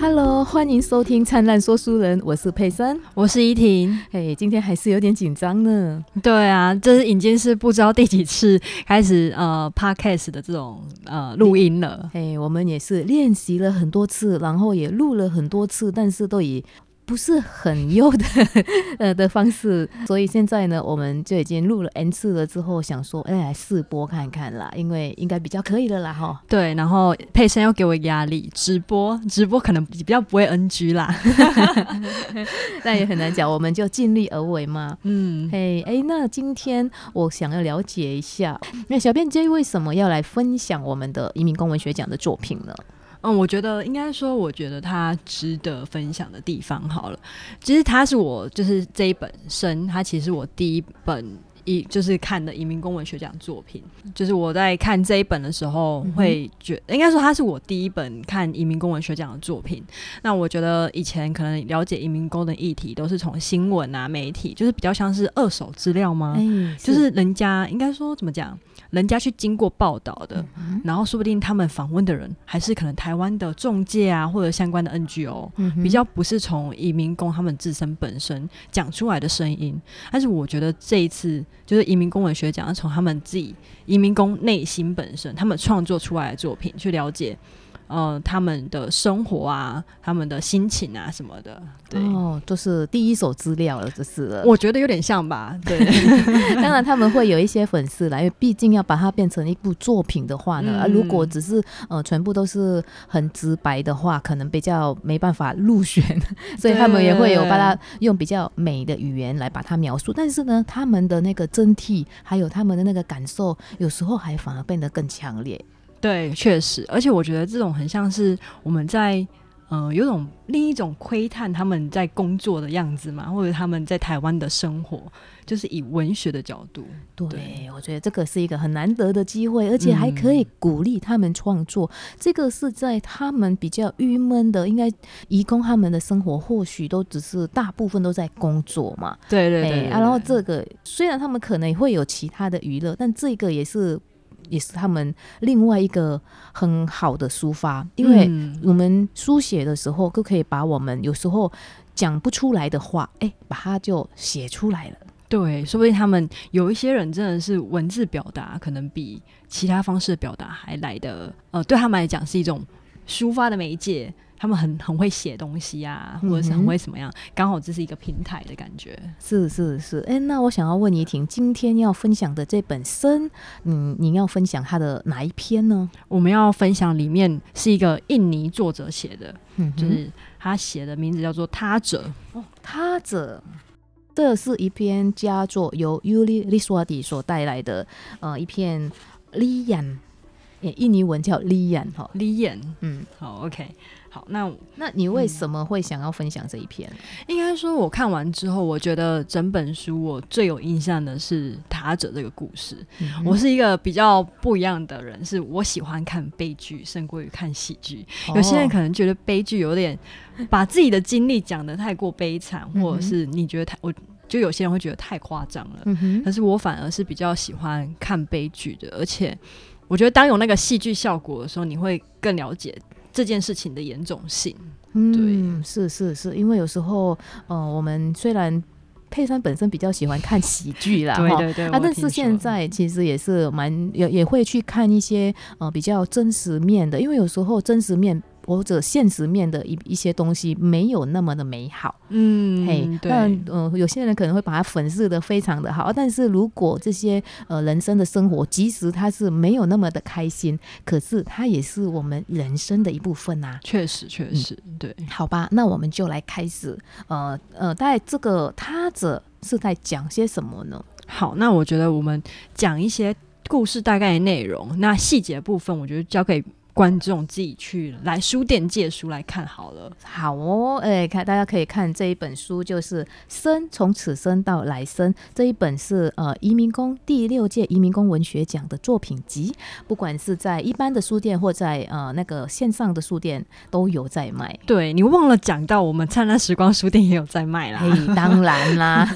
Hello，欢迎收听《灿烂说书人》，我是佩珊，我是依婷。嘿，今天还是有点紧张呢。对啊，这是已经是不知道第几次开始呃 Podcast 的这种呃录音了。嘿，我们也是练习了很多次，然后也录了很多次，但是都以。不是很优的 呃的方式，所以现在呢，我们就已经录了 N 次了。之后想说，哎，来试播看看啦，因为应该比较可以的啦，哈。对，然后佩珊又给我压力，直播直播可能比较不会 NG 啦，但也很难讲，我们就尽力而为嘛。嗯，嘿，哎，那今天我想要了解一下，那小编 J 为什么要来分享我们的移民公文学奖的作品呢？嗯，我觉得应该说，我觉得它值得分享的地方好了。其实它是我就是这一本身，它其实我第一本。一就是看的移民公文学奖作品，就是我在看这一本的时候，会觉应该说它是我第一本看移民公文学奖的作品。那我觉得以前可能了解移民工的议题，都是从新闻啊、媒体，就是比较像是二手资料吗？就是人家应该说怎么讲，人家去经过报道的，然后说不定他们访问的人还是可能台湾的中介啊，或者相关的 NGO，比较不是从移民工他们自身本身讲出来的声音。但是我觉得这一次。就是移民工文学奖，从他们自己移民工内心本身，他们创作出来的作品去了解。呃，他们的生活啊，他们的心情啊，什么的，对，哦，都是第一手资料了，这是。我觉得有点像吧，对。当然，他们会有一些粉丝来，因为毕竟要把它变成一部作品的话呢，如果只是呃全部都是很直白的话，可能比较没办法入选，所以他们也会有把它用比较美的语言来把它描述。但是呢，他们的那个真谛，还有他们的那个感受，有时候还反而变得更强烈。对，确实，而且我觉得这种很像是我们在，嗯，有种另一种窥探他们在工作的样子嘛，或者他们在台湾的生活，就是以文学的角度。对，我觉得这个是一个很难得的机会，而且还可以鼓励他们创作。这个是在他们比较郁闷的，应该移工他们的生活或许都只是大部分都在工作嘛。对对对。然后这个虽然他们可能会有其他的娱乐，但这个也是。也是他们另外一个很好的抒发，因为我们书写的时候，都可以把我们有时候讲不出来的话，哎，把它就写出来了。对，说不定他们有一些人真的是文字表达，可能比其他方式表达还来的，呃，对他们来讲是一种抒发的媒介。他们很很会写东西啊，或者是很会什么样？刚好这是一个平台的感觉。是是是，哎，那我想要问怡婷，今天要分享的这本生，嗯，你要分享它的哪一篇呢？我们要分享里面是一个印尼作者写的，嗯，就是他写的名字叫做《他者》。哦，他者，这是一篇佳作，由 Uli Liswadi 所带来的，呃，一篇 Lian，印尼文叫 Lian 哈，Lian，嗯，好，OK。好，那那你为什么会想要分享这一篇？应该说，我看完之后，我觉得整本书我最有印象的是塔者这个故事。我是一个比较不一样的人，是我喜欢看悲剧胜过于看喜剧。有些人可能觉得悲剧有点把自己的经历讲的太过悲惨，或者是你觉得太，我就有些人会觉得太夸张了。可是我反而是比较喜欢看悲剧的，而且我觉得当有那个戏剧效果的时候，你会更了解。这件事情的严重性，嗯，是是是，因为有时候，呃，我们虽然佩珊本身比较喜欢看喜剧啦，对对对，啊，但是现在其实也是蛮也也会去看一些呃比较真实面的，因为有时候真实面。或者现实面的一一些东西没有那么的美好，嗯，嘿，那呃，有些人可能会把它粉饰的非常的好，但是如果这些呃人生的生活，即使它是没有那么的开心，可是它也是我们人生的一部分呐。确实，确实，对。好吧，那我们就来开始，呃呃，在这个他者是在讲些什么呢？好，那我觉得我们讲一些故事大概的内容，那细节部分，我觉得交给。观众自己去来书店借书来看好了。好哦，哎，看大家可以看这一本书，就是《生从此生到来生》这一本是呃移民工第六届移民工文学奖的作品集，不管是在一般的书店或在呃那个线上的书店都有在卖。对你忘了讲到，我们灿烂时光书店也有在卖啦。当然啦，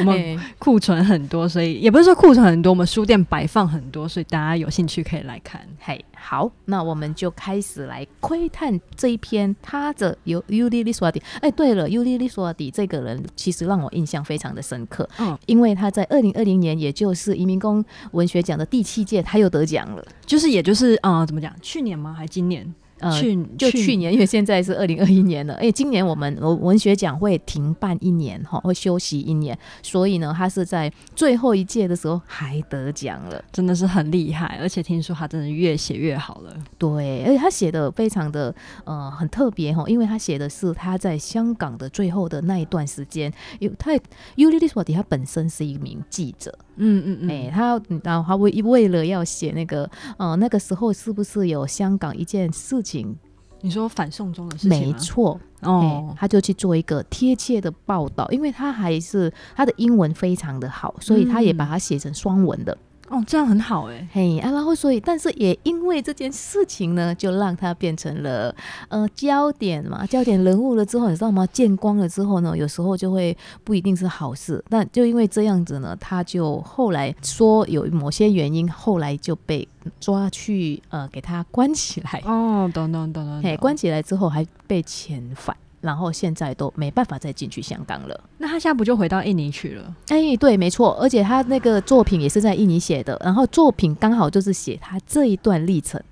我们库存很多，所以也不是说库存很多，我们书店摆放很多，所以大家有兴趣可以来看。嘿，好，那我们。们就开始来窥探这一篇他的尤尤利利索迪。哎，对了，尤利利索迪这个人其实让我印象非常的深刻，嗯，因为他在二零二零年，也就是移民工文学奖的第七届，他又得奖了，就是也就是呃，怎么讲？去年吗？还今年？呃，就去年，因为现在是二零二一年了，哎，今年我们文文学奖会停办一年哈，会休息一年，所以呢，他是在最后一届的时候还得奖了，真的是很厉害，而且听说他真的越写越好了。对，而且他写的非常的呃很特别哈，因为他写的是他在香港的最后的那一段时间，有他尤利利索迪他本身是一名记者，嗯嗯嗯，哎，他然后他为为了要写那个呃那个时候是不是有香港一件事。情，你说反送中的事情没错哦，他就去做一个贴切的报道，因为他还是他的英文非常的好，所以他也把它写成双文的。哦，这样很好哎，嘿啊，然后所以，但是也因为这件事情呢，就让他变成了呃焦点嘛，焦点人物了之后，你知道吗？见光了之后呢，有时候就会不一定是好事。那就因为这样子呢，他就后来说有某些原因，后来就被抓去呃给他关起来。哦，懂懂懂懂，嘿，关起来之后还被遣返。然后现在都没办法再进去香港了。那他现在不就回到印尼去了？哎，对，没错。而且他那个作品也是在印尼写的，然后作品刚好就是写他这一段历程。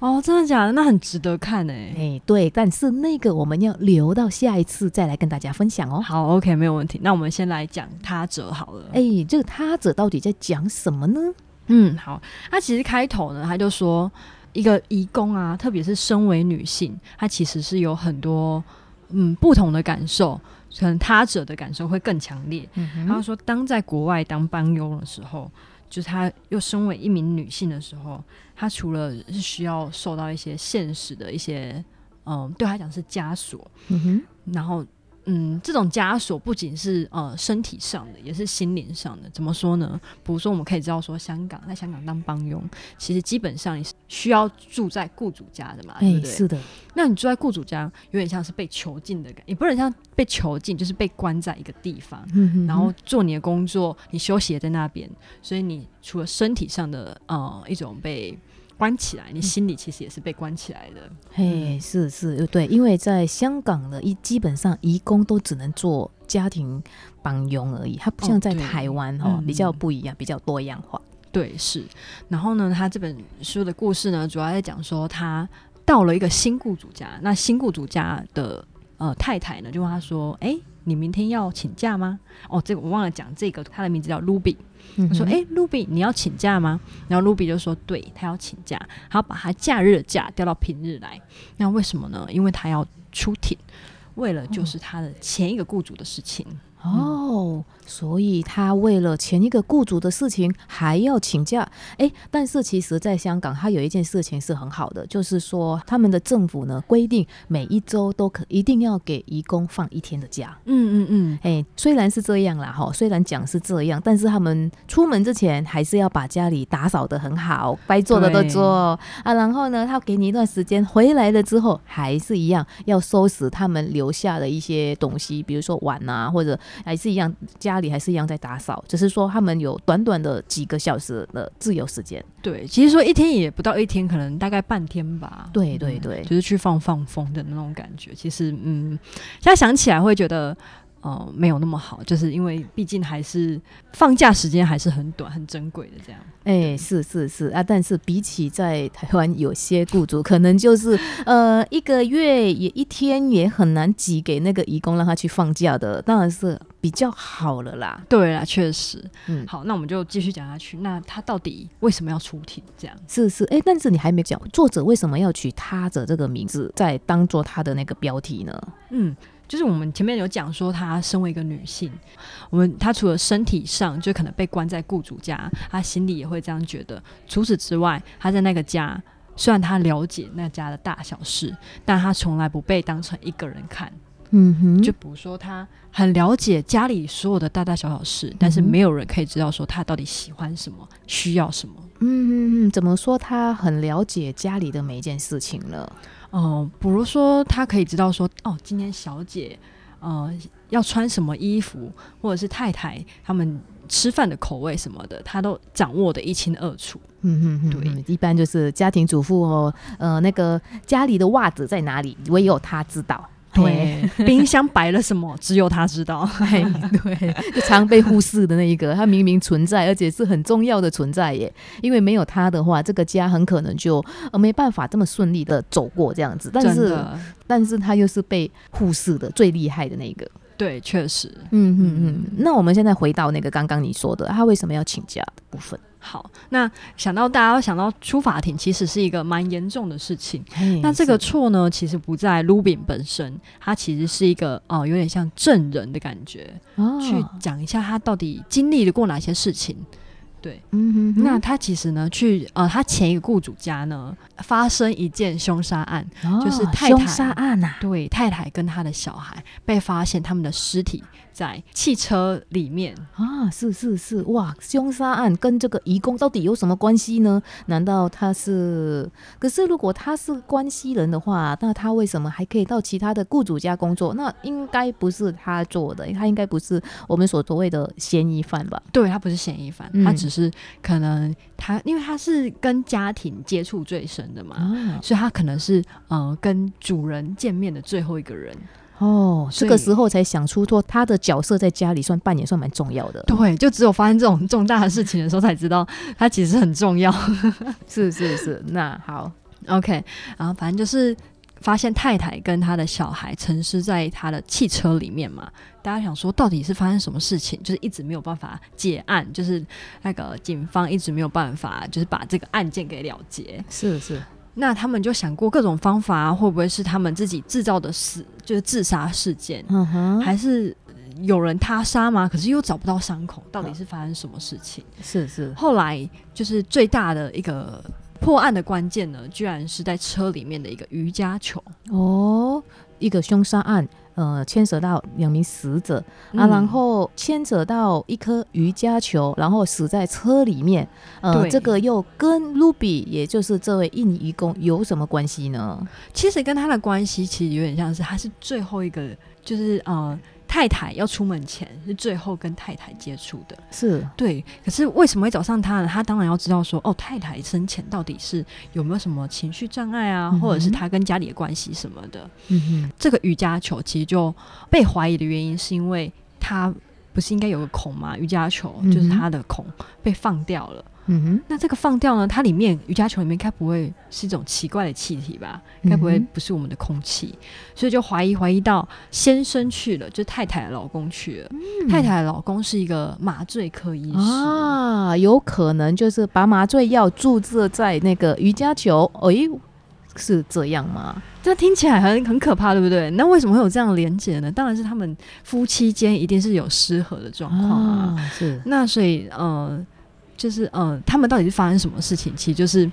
哦，真的假的？那很值得看哎。哎，对，但是那个我们要留到下一次再来跟大家分享哦。好，OK，没有问题。那我们先来讲他者好了。哎，这个他者到底在讲什么呢？嗯，好。他其实开头呢，他就说一个义工啊，特别是身为女性，她其实是有很多。嗯，不同的感受，可能他者的感受会更强烈。然后说，当在国外当帮佣的时候，就是他又身为一名女性的时候，她除了是需要受到一些现实的一些，嗯，对她讲是枷锁，嗯哼，然后。嗯，这种枷锁不仅是呃身体上的，也是心灵上的。怎么说呢？比如说，我们可以知道说，香港在香港当帮佣，其实基本上你是需要住在雇主家的嘛，对不对？是的。那你住在雇主家，有点像是被囚禁的感，也不能像被囚禁，就是被关在一个地方，然后做你的工作，你休息也在那边。所以你除了身体上的呃一种被。关起来，你心里其实也是被关起来的。嘿，是是，对，因为在香港呢一基本上，移工都只能做家庭帮佣而已，它不像在台湾哈，比较不一样，比较多样化。对，是。然后呢，他这本书的故事呢，主要在讲说，他到了一个新雇主家，那新雇主家的呃太太呢，就问他说：“哎，你明天要请假吗？”哦，这个我忘了讲，这个他的名字叫 Ruby。我说：“哎，Ruby，你要请假吗？”然后 Ruby 就说：“对他要请假，他要把他假日的假调到平日来。那为什么呢？因为他要出庭，为了就是他的前一个雇主的事情。”哦，所以他为了前一个雇主的事情还要请假，哎，但是其实，在香港，他有一件事情是很好的，就是说他们的政府呢规定每一周都可一定要给义工放一天的假。嗯嗯嗯，哎，虽然是这样啦，哈，虽然讲是这样，但是他们出门之前还是要把家里打扫的很好，该做的都做啊。然后呢，他给你一段时间，回来了之后还是一样要收拾他们留下的一些东西，比如说碗啊，或者。还是一样，家里还是一样在打扫，只是说他们有短短的几个小时的自由时间。对，其实说一天也不到一天，可能大概半天吧。对对对，就是去放放风的那种感觉。其实，嗯，现在想起来会觉得。哦，没有那么好，就是因为毕竟还是放假时间还是很短、很珍贵的这样。哎，是是是啊，但是比起在台湾，有些雇主可能就是 呃一个月也一天也很难挤给那个义工让他去放假的，当然是比较好了啦。对啦，确实。嗯，好，那我们就继续讲下去。那他到底为什么要出庭？这样是是哎，但是你还没讲作者为什么要取他的这个名字，在当做他的那个标题呢？嗯。就是我们前面有讲说，她身为一个女性，我们她除了身体上就可能被关在雇主家，她心里也会这样觉得。除此之外，她在那个家，虽然她了解那家的大小事，但她从来不被当成一个人看。嗯哼，就比如说，她很了解家里所有的大大小小事，但是没有人可以知道说她到底喜欢什么，需要什么。嗯嗯，怎么说？她很了解家里的每一件事情了。哦，比如说，他可以知道说，哦，今天小姐，呃，要穿什么衣服，或者是太太他们吃饭的口味什么的，他都掌握的一清二楚。嗯嗯对，一般就是家庭主妇哦，呃，那个家里的袜子在哪里，唯有他知道。对，冰箱摆了什么，只有他知道。对，就常被忽视的那一个，他明明存在，而且是很重要的存在耶。因为没有他的话，这个家很可能就呃没办法这么顺利的走过这样子。但是，但是他又是被忽视的最厉害的那个。对，确实，嗯嗯嗯。那我们现在回到那个刚刚你说的，他为什么要请假的部分。好，那想到大家想到出法庭，其实是一个蛮严重的事情。那这个错呢，其实不在 Lubin 本身，他其实是一个哦，有点像证人的感觉，去讲一下他到底经历了过哪些事情。对，嗯哼，那他其实呢，去呃，他前一个雇主家呢，发生一件凶杀案，就是太太凶杀案呐，对，太太跟他的小孩被发现他们的尸体。在汽车里面啊，是是是，哇，凶杀案跟这个移工到底有什么关系呢？难道他是？可是如果他是关系人的话，那他为什么还可以到其他的雇主家工作？那应该不是他做的，他应该不是我们所所谓的嫌疑犯吧？对他不是嫌疑犯，他只是可能他因为他是跟家庭接触最深的嘛，所以他可能是呃跟主人见面的最后一个人。哦，这个时候才想出说他的角色在家里算扮演算蛮重要的。对，就只有发生这种重大的事情的时候才知道他其实很重要。是是是，那好，OK，然后反正就是发现太太跟他的小孩沉尸在他的汽车里面嘛。大家想说到底是发生什么事情？就是一直没有办法结案，就是那个警方一直没有办法就是把这个案件给了结。是是。那他们就想过各种方法，会不会是他们自己制造的死，就是自杀事件？嗯哼，还是有人他杀吗？可是又找不到伤口，到底是发生什么事情？是是。后来就是最大的一个破案的关键呢，居然是在车里面的一个瑜伽球哦，一个凶杀案。呃，牵扯到两名死者啊，然后牵扯到一颗瑜伽球，然后死在车里面。呃，这个又跟 Ruby，也就是这位印尼工有什么关系呢？其实跟他的关系其实有点像是，他是最后一个，就是呃。太太要出门前是最后跟太太接触的，是对。可是为什么会找上他呢？他当然要知道说，哦，太太生前到底是有没有什么情绪障碍啊，或者是他跟家里的关系什么的。嗯哼，这个瑜伽球其实就被怀疑的原因，是因为他不是应该有个孔吗？瑜伽球就是他的孔被放掉了。嗯哼，那这个放掉呢？它里面瑜伽球里面该不会是一种奇怪的气体吧？该不会不是我们的空气？所以就怀疑怀疑到先生去了，就太太的老公去了。太太的老公是一个麻醉科医师啊，有可能就是把麻醉药注射在那个瑜伽球。哎，是这样吗？这听起来很很可怕，对不对？那为什么会有这样的连结呢？当然是他们夫妻间一定是有失和的状况啊。是那所以呃。就是嗯，他们到底是发生什么事情？其实就是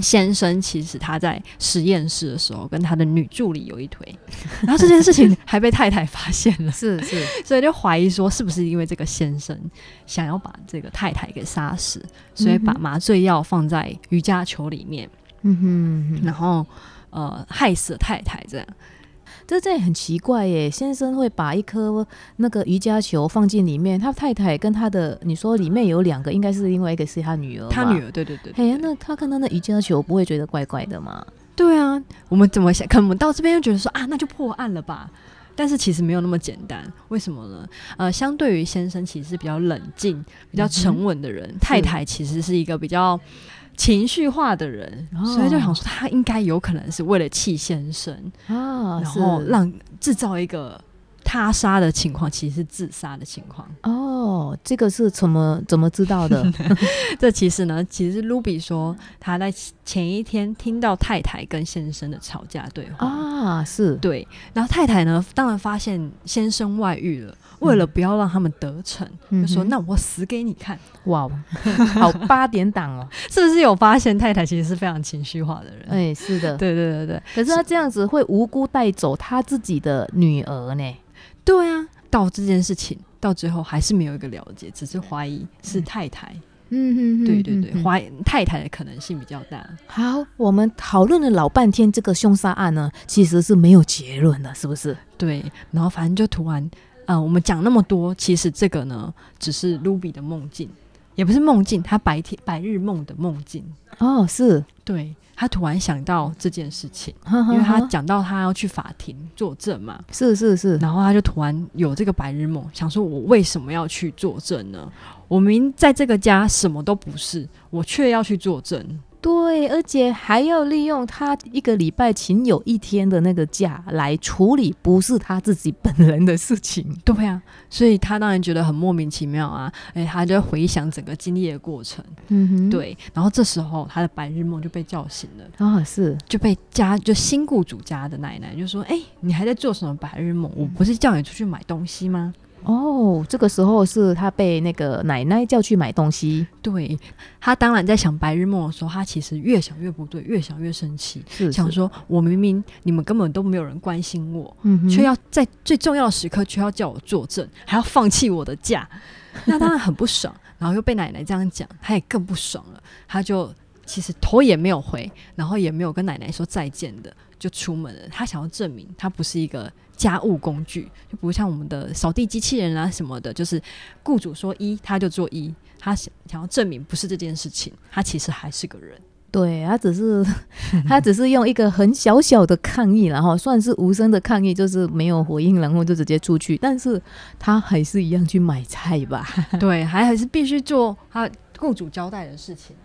先生，其实他在实验室的时候跟他的女助理有一腿，然后这件事情还被太太发现了，是是，所以就怀疑说是不是因为这个先生想要把这个太太给杀死，所以把麻醉药放在瑜伽球里面，嗯哼，然后呃害死了太太这样。这这也很奇怪耶，先生会把一颗那个瑜伽球放进里面，他太太跟他的你说里面有两个，应该是另外一个是他女儿，他女儿，对对对。哎呀，那他看到那瑜伽球不会觉得怪怪的吗？对啊，我们怎么想？可能到这边又觉得说啊，那就破案了吧？但是其实没有那么简单，为什么呢？呃，相对于先生其实是比较冷静、比较沉稳的人，太太其实是一个比较。情绪化的人，所以就想说他应该有可能是为了气先生啊，然后让制造一个他杀的情况，其实是自杀的情况。哦，这个是怎么怎么知道的？这其实呢，其实 Ruby 说他在前一天听到太太跟先生的吵架对话啊，是对，然后太太呢，当然发现先生外遇了。为了不要让他们得逞，就说：“那我死给你看！”哇，好八点档哦！是不是有发现太太其实是非常情绪化的人？哎，是的，对对对对。可是他这样子会无辜带走他自己的女儿呢？对啊，到这件事情到最后还是没有一个了解，只是怀疑是太太。嗯哼，对对对，怀太太的可能性比较大。好，我们讨论了老半天这个凶杀案呢，其实是没有结论的，是不是？对，然后反正就突然。啊，我们讲那么多，其实这个呢，只是卢比的梦境，也不是梦境，他白天白日梦的梦境。哦，是对他突然想到这件事情，因为他讲到他要去法庭作证嘛，是是是，然后他就突然有这个白日梦，想说我为什么要去作证呢？我明在这个家什么都不是，我却要去作证。对，而且还要利用他一个礼拜请有一天的那个假来处理不是他自己本人的事情。对啊，所以他当然觉得很莫名其妙啊！哎，他就回想整个经历的过程。嗯哼，对。然后这时候他的白日梦就被叫醒了啊，是就被家就新雇主家的奶奶就说：“哎，你还在做什么白日梦？我不是叫你出去买东西吗？”哦，这个时候是他被那个奶奶叫去买东西。对他当然在想白日梦的时候，他其实越想越不对，越想越生气，想说：我明明你们根本都没有人关心我，却要在最重要的时刻却要叫我作证，还要放弃我的假，那当然很不爽。然后又被奶奶这样讲，他也更不爽了。他就其实头也没有回，然后也没有跟奶奶说再见的，就出门了。他想要证明他不是一个。家务工具就不像我们的扫地机器人啊什么的，就是雇主说一他就做一，他想想要证明不是这件事情，他其实还是个人。对他只是 他只是用一个很小小的抗议，然后算是无声的抗议，就是没有回应，然后就直接出去。但是他还是一样去买菜吧？对，还还是必须做他雇主交代的事情。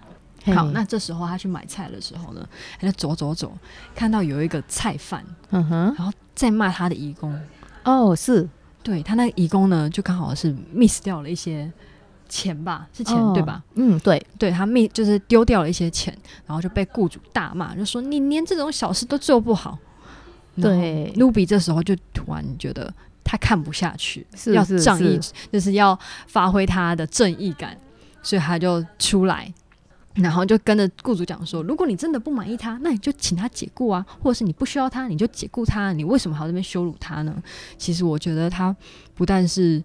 好，那这时候他去买菜的时候呢，他就走走走，看到有一个菜贩，嗯哼，然后再骂他的义工。哦，是，对他那个义工呢，就刚好是 miss 掉了一些钱吧，是钱对吧？嗯，对，对他 miss 就是丢掉了一些钱，然后就被雇主大骂，就说你连这种小事都做不好。对，卢比这时候就突然觉得他看不下去，要仗义，就是要发挥他的正义感，所以他就出来。然后就跟着雇主讲说：“如果你真的不满意他，那你就请他解雇啊，或者是你不需要他，你就解雇他。你为什么还要这边羞辱他呢？”其实我觉得他不但是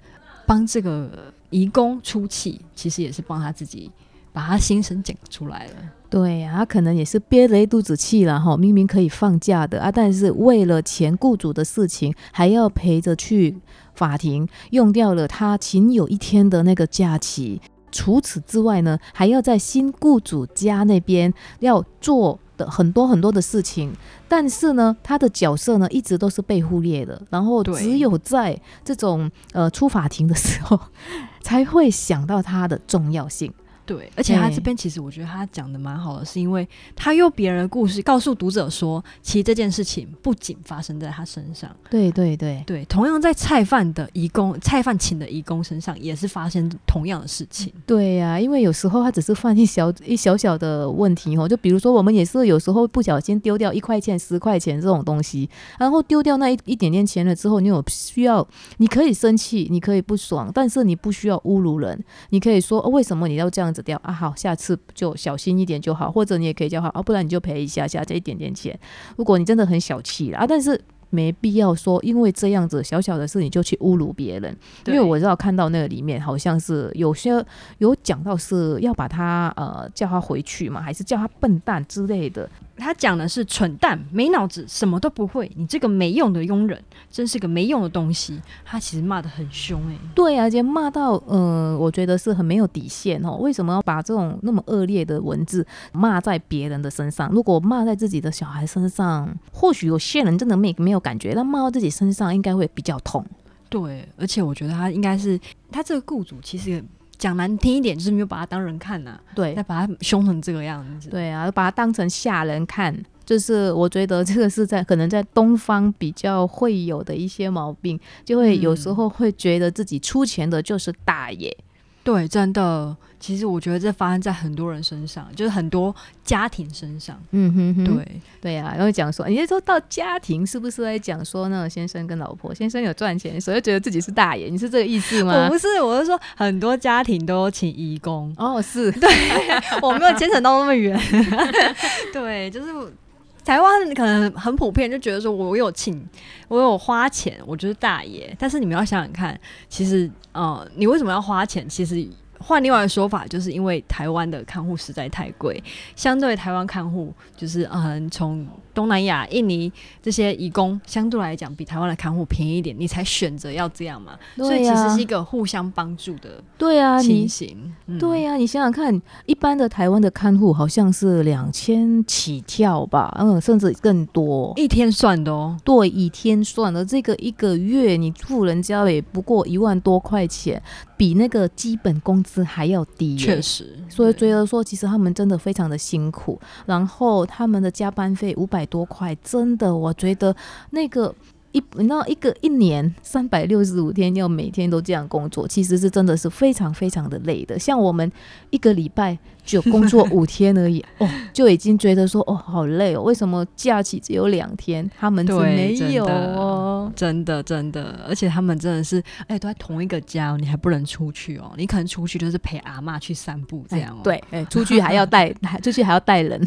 帮这个义工出气，其实也是帮他自己把他心声讲出来了。对呀，他可能也是憋了一肚子气了哈，明明可以放假的啊，但是为了前雇主的事情，还要陪着去法庭，用掉了他仅有一天的那个假期。除此之外呢，还要在新雇主家那边要做的很多很多的事情，但是呢，他的角色呢一直都是被忽略的，然后只有在这种呃出法庭的时候，才会想到他的重要性。对，而且他这边其实我觉得他讲的蛮好的，是因为他用别人的故事告诉读者说，其实这件事情不仅发生在他身上，对对对对，同样在菜贩的义工、菜贩请的义工身上也是发生同样的事情。对呀，因为有时候他只是犯一小一小小的问题哦，就比如说我们也是有时候不小心丢掉一块钱、十块钱这种东西，然后丢掉那一一点点钱了之后，你有需要，你可以生气，你可以不爽，但是你不需要侮辱人，你可以说哦为什么你要这样。掉啊，好，下次就小心一点就好，或者你也可以叫他啊，不然你就赔一下下这一点点钱。如果你真的很小气啊，但是。没必要说，因为这样子小小的事你就去侮辱别人。因为我知道看到那个里面好像是有些有讲到是要把他呃叫他回去嘛，还是叫他笨蛋之类的。他讲的是蠢蛋、没脑子、什么都不会，你这个没用的佣人，真是个没用的东西。他其实骂的很凶哎，对啊，而且骂到呃，我觉得是很没有底线哦。为什么要把这种那么恶劣的文字骂在别人的身上？如果骂在自己的小孩身上，或许有些人真的没没有。感觉，但骂到自己身上应该会比较痛。对，而且我觉得他应该是他这个雇主，其实讲难听一点，就是没有把他当人看呐。对，再把他凶成这个样子。对啊，把他当成下人看，就是我觉得这个是在可能在东方比较会有的一些毛病，就会有时候会觉得自己出钱的就是大爷。对，真的。其实我觉得这发生在很多人身上，就是很多家庭身上。嗯哼哼，对对呀。然后讲说，你说到家庭，是不是在讲说那个先生跟老婆，先生有赚钱，所以觉得自己是大爷？你是这个意思吗？我不是，我是说很多家庭都请义工。哦，是对，我没有牵扯到那么远。对，就是台湾可能很普遍，就觉得说我有请，我有花钱，我就是大爷。但是你们要想想看，其实，呃，你为什么要花钱？其实。换另外的说法，就是因为台湾的看护实在太贵，相对台湾看护就是嗯，从东南亚、印尼这些义工相对来讲比台湾的看护便宜一点，你才选择要这样嘛。所以其实是一个互相帮助的对啊情形。对啊，你想想看，一般的台湾的看护好像是两千起跳吧，嗯，甚至更多，一天算的哦。对，一天算的，这个一个月你付人家也不过一万多块钱，比那个基本工资。还要低，确实，所以觉得说，其实他们真的非常的辛苦，然后他们的加班费五百多块，真的，我觉得那个。一那一个一年三百六十五天要每天都这样工作，其实是真的是非常非常的累的。像我们一个礼拜就工作五天而已，哦，就已经觉得说哦好累哦。为什么假期只有两天？他们没有哦，真的真的，而且他们真的是哎都在同一个家，你还不能出去哦。你可能出去就是陪阿妈去散步这样哦。对，哎，出去还要带，出去还要带人，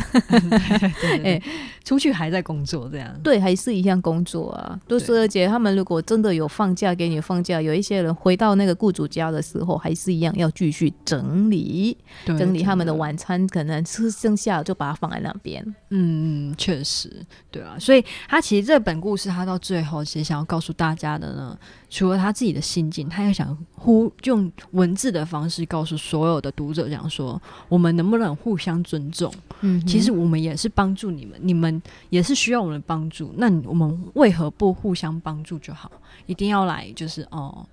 哎，出去还在工作这样。对，还是一样工作啊。是而且他们如果真的有放假给你放假，有一些人回到那个雇主家的时候，还是一样要继续整理，整理他们的晚餐，可能吃剩下就把它放在那边。嗯，确实，对啊。所以他其实这本故事，他到最后其实想要告诉大家的呢，除了他自己的心境，他也想呼用文字的方式告诉所有的读者，讲说我们能不能互相尊重？嗯，其实我们也是帮助你们，你们也是需要我们的帮助。那我们为何不？互相帮助就好，一定要来就是哦。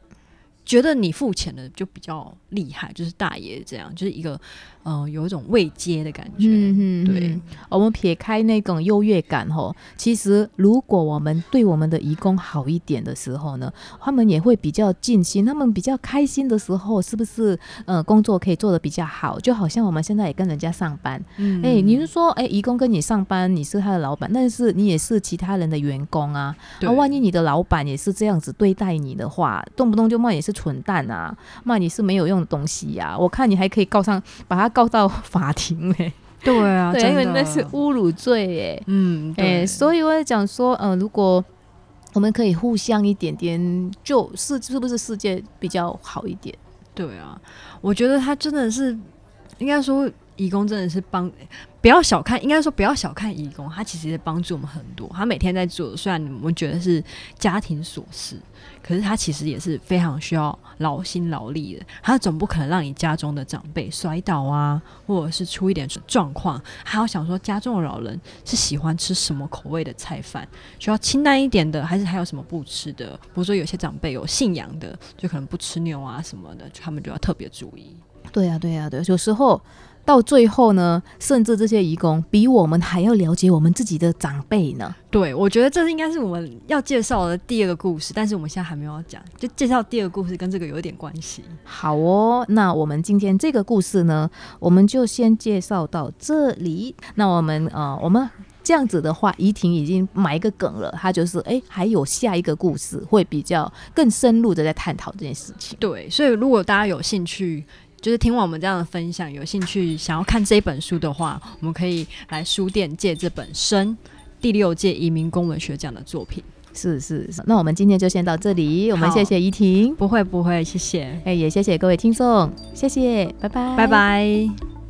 觉得你付钱的就比较厉害，就是大爷这样，就是一个呃有一种未接的感觉。嗯对，我们撇开那种优越感吼，其实如果我们对我们的义工好一点的时候呢，他们也会比较尽心，他们比较开心的时候，是不是呃工作可以做的比较好？就好像我们现在也跟人家上班，嗯，哎，你是说哎义工跟你上班，你是他的老板，但是你也是其他人的员工啊。那万一你的老板也是这样子对待你的话，动不动就骂你是。蠢蛋啊！骂你是没有用的东西呀！我看你还可以告上，把他告到法庭嘞。对啊，对，因为那是侮辱罪哎。嗯，哎，所以我在讲说，呃，如果我们可以互相一点点，就是是不是世界比较好一点？对啊，我觉得他真的是应该说。义工真的是帮，不要小看，应该说不要小看义工，他其实也帮助我们很多。他每天在做，虽然我们觉得是家庭琐事，可是他其实也是非常需要劳心劳力的。他总不可能让你家中的长辈摔倒啊，或者是出一点状况，还要想说家中的老人是喜欢吃什么口味的菜饭，需要清淡一点的，还是还有什么不吃的？比如说有些长辈有信仰的，就可能不吃牛啊什么的，他们就要特别注意。对呀，对呀，对，有时候。到最后呢，甚至这些义工比我们还要了解我们自己的长辈呢。对，我觉得这应该是我们要介绍的第二个故事，但是我们现在还没有讲，就介绍第二个故事跟这个有一点关系。好哦，那我们今天这个故事呢，我们就先介绍到这里。那我们呃，我们这样子的话，怡婷已经埋一个梗了，她就是哎，还有下一个故事会比较更深入的在探讨这件事情。对，所以如果大家有兴趣。就是听完我们这样的分享，有兴趣想要看这本书的话，我们可以来书店借这本《生第六届移民公文学奖》的作品。是是是，那我们今天就先到这里，我们谢谢怡婷，不会不会，谢谢，哎，也谢谢各位听众，谢谢，拜拜，拜拜。